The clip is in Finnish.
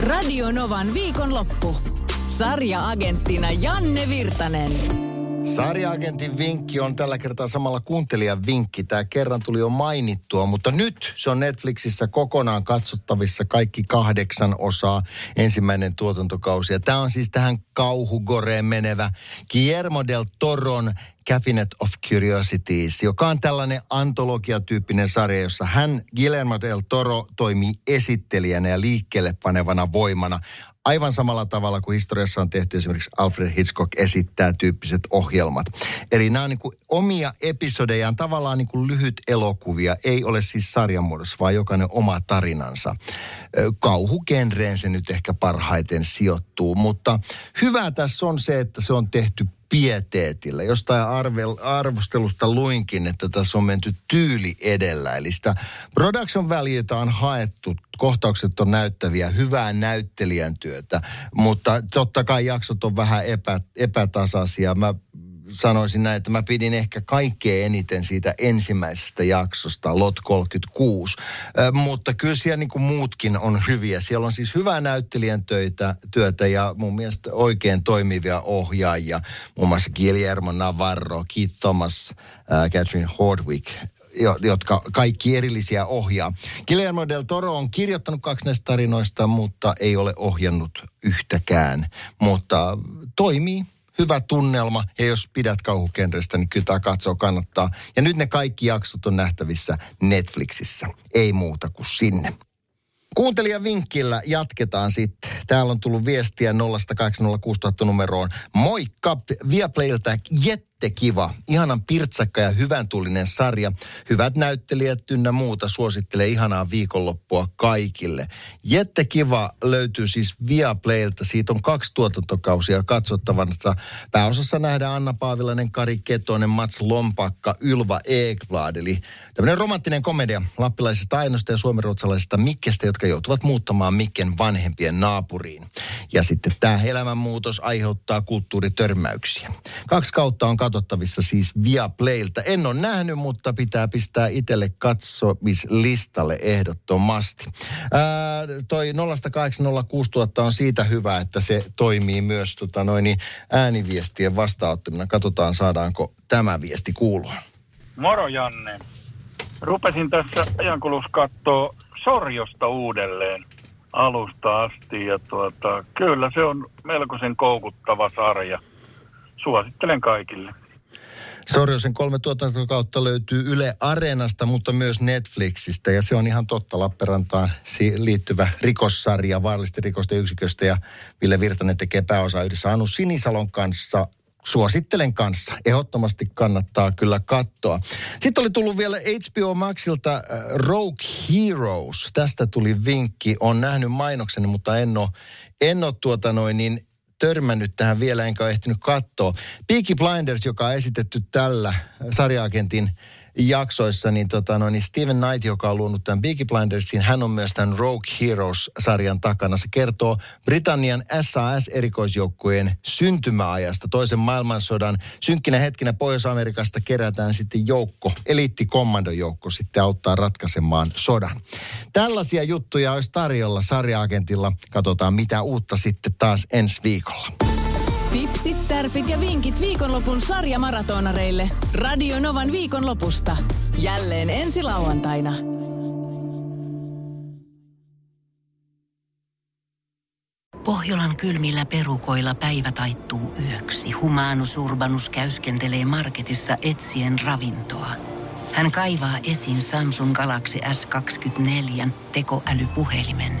Radio Novan viikonloppu. Sarja-agenttina Janne Virtanen. Sarjaagentin vinkki on tällä kertaa samalla kuuntelijan vinkki. Tämä kerran tuli jo mainittua, mutta nyt se on Netflixissä kokonaan katsottavissa kaikki kahdeksan osaa ensimmäinen tuotantokausi. Ja tämä on siis tähän kauhugoreen menevä Guillermo del Toron Cabinet of Curiosities, joka on tällainen antologiatyyppinen sarja, jossa hän, Guillermo del Toro, toimii esittelijänä ja liikkeelle panevana voimana aivan samalla tavalla kuin historiassa on tehty esimerkiksi Alfred Hitchcock esittää tyyppiset ohjelmat. Eli nämä on niin kuin omia episodejaan, tavallaan niin kuin lyhyt elokuvia, ei ole siis sarjan muodossa, vaan jokainen oma tarinansa. Kauhugenreen se nyt ehkä parhaiten sijoittuu, mutta hyvä tässä on se, että se on tehty pieteetillä. Jostain arvel, arvostelusta luinkin, että tässä on menty tyyli edellä. Eli sitä production valueta on haettu, kohtaukset on näyttäviä, hyvää näyttelijän työtä, mutta totta kai jaksot on vähän epä, epätasaisia. Mä sanoisin näin, että mä pidin ehkä kaikkein eniten siitä ensimmäisestä jaksosta, Lot 36. Ö, mutta kyllä siellä niin kuin muutkin on hyviä. Siellä on siis hyvää näyttelijän töitä, työtä ja mun mielestä oikein toimivia ohjaajia. Muun muassa Guillermo Navarro, Keith Thomas, äh, Catherine Hordwick, jotka kaikki erillisiä ohjaa. Guillermo del Toro on kirjoittanut kaksi näistä tarinoista, mutta ei ole ohjannut yhtäkään. Mutta toimii hyvä tunnelma ja jos pidät kauhukenrestä, niin kyllä tämä katsoa kannattaa. Ja nyt ne kaikki jaksot on nähtävissä Netflixissä. Ei muuta kuin sinne. Kuuntelijan vinkillä jatketaan sitten. Täällä on tullut viestiä 0806000 numeroon. Moikka! Viaplayltä Jet kiva, ihanan pirtsakka ja hyvän tullinen sarja. Hyvät näyttelijät ynnä muuta suosittelee ihanaa viikonloppua kaikille. Jette Kiva löytyy siis Viaplaylta. Siitä on kaksi tuotantokausia katsottavana. Pääosassa nähdään Anna Paavilainen, Kari Ketonen, Mats Lompakka, Ylva Ekblad. Eli tämmöinen romanttinen komedia lappilaisesta ainoasta ja suomenruotsalaisesta Mikkestä, jotka joutuvat muuttamaan Mikken vanhempien naapuriin. Ja sitten tämä elämänmuutos aiheuttaa kulttuuritörmäyksiä. Kaksi kautta on katsottavissa siis Viaplaylta. En ole nähnyt, mutta pitää pistää itselle katsomislistalle ehdottomasti. Ää, toi 0806000 on siitä hyvä, että se toimii myös tota noin, niin ääniviestien vastaanottamina. Katsotaan, saadaanko tämä viesti kuulua. Moro Janne. Rupesin tässä ajankulussa katsoa Sorjosta uudelleen alusta asti ja tuota, kyllä se on melkoisen koukuttava sarja. Suosittelen kaikille. Sorjosen kolme tuotantokautta löytyy Yle Areenasta, mutta myös Netflixistä. Ja se on ihan totta Lappeenrantaan liittyvä rikossarja vaarallisten rikosten yksiköstä. Ja Ville Virtanen tekee pääosa yhdessä Anu Sinisalon kanssa suosittelen kanssa. Ehdottomasti kannattaa kyllä katsoa. Sitten oli tullut vielä HBO Maxilta äh, Rogue Heroes. Tästä tuli vinkki. On nähnyt mainoksen, mutta en ole, en ole tuota noin, niin törmännyt tähän vielä, enkä ole ehtinyt katsoa. Peaky Blinders, joka on esitetty tällä sarjaagentin jaksoissa, niin, tota, no, niin Steven Knight, joka on luonut tämän Peaky Blindersin, hän on myös tämän Rogue Heroes-sarjan takana. Se kertoo Britannian SAS-erikoisjoukkojen syntymäajasta, toisen maailmansodan. Synkkinä hetkinä Pohjois-Amerikasta kerätään sitten joukko, eliittikomandojoukko sitten auttaa ratkaisemaan sodan. Tällaisia juttuja olisi tarjolla sarjaagentilla. Katsotaan mitä uutta sitten taas ensi viikolla. Tipsit, tärpit ja vinkit viikonlopun sarjamaratonareille. Radio Novan viikonlopusta. Jälleen ensi lauantaina. Pohjolan kylmillä perukoilla päivä taittuu yöksi. Humanus Urbanus käyskentelee marketissa etsien ravintoa. Hän kaivaa esiin Samsung Galaxy S24 tekoälypuhelimen,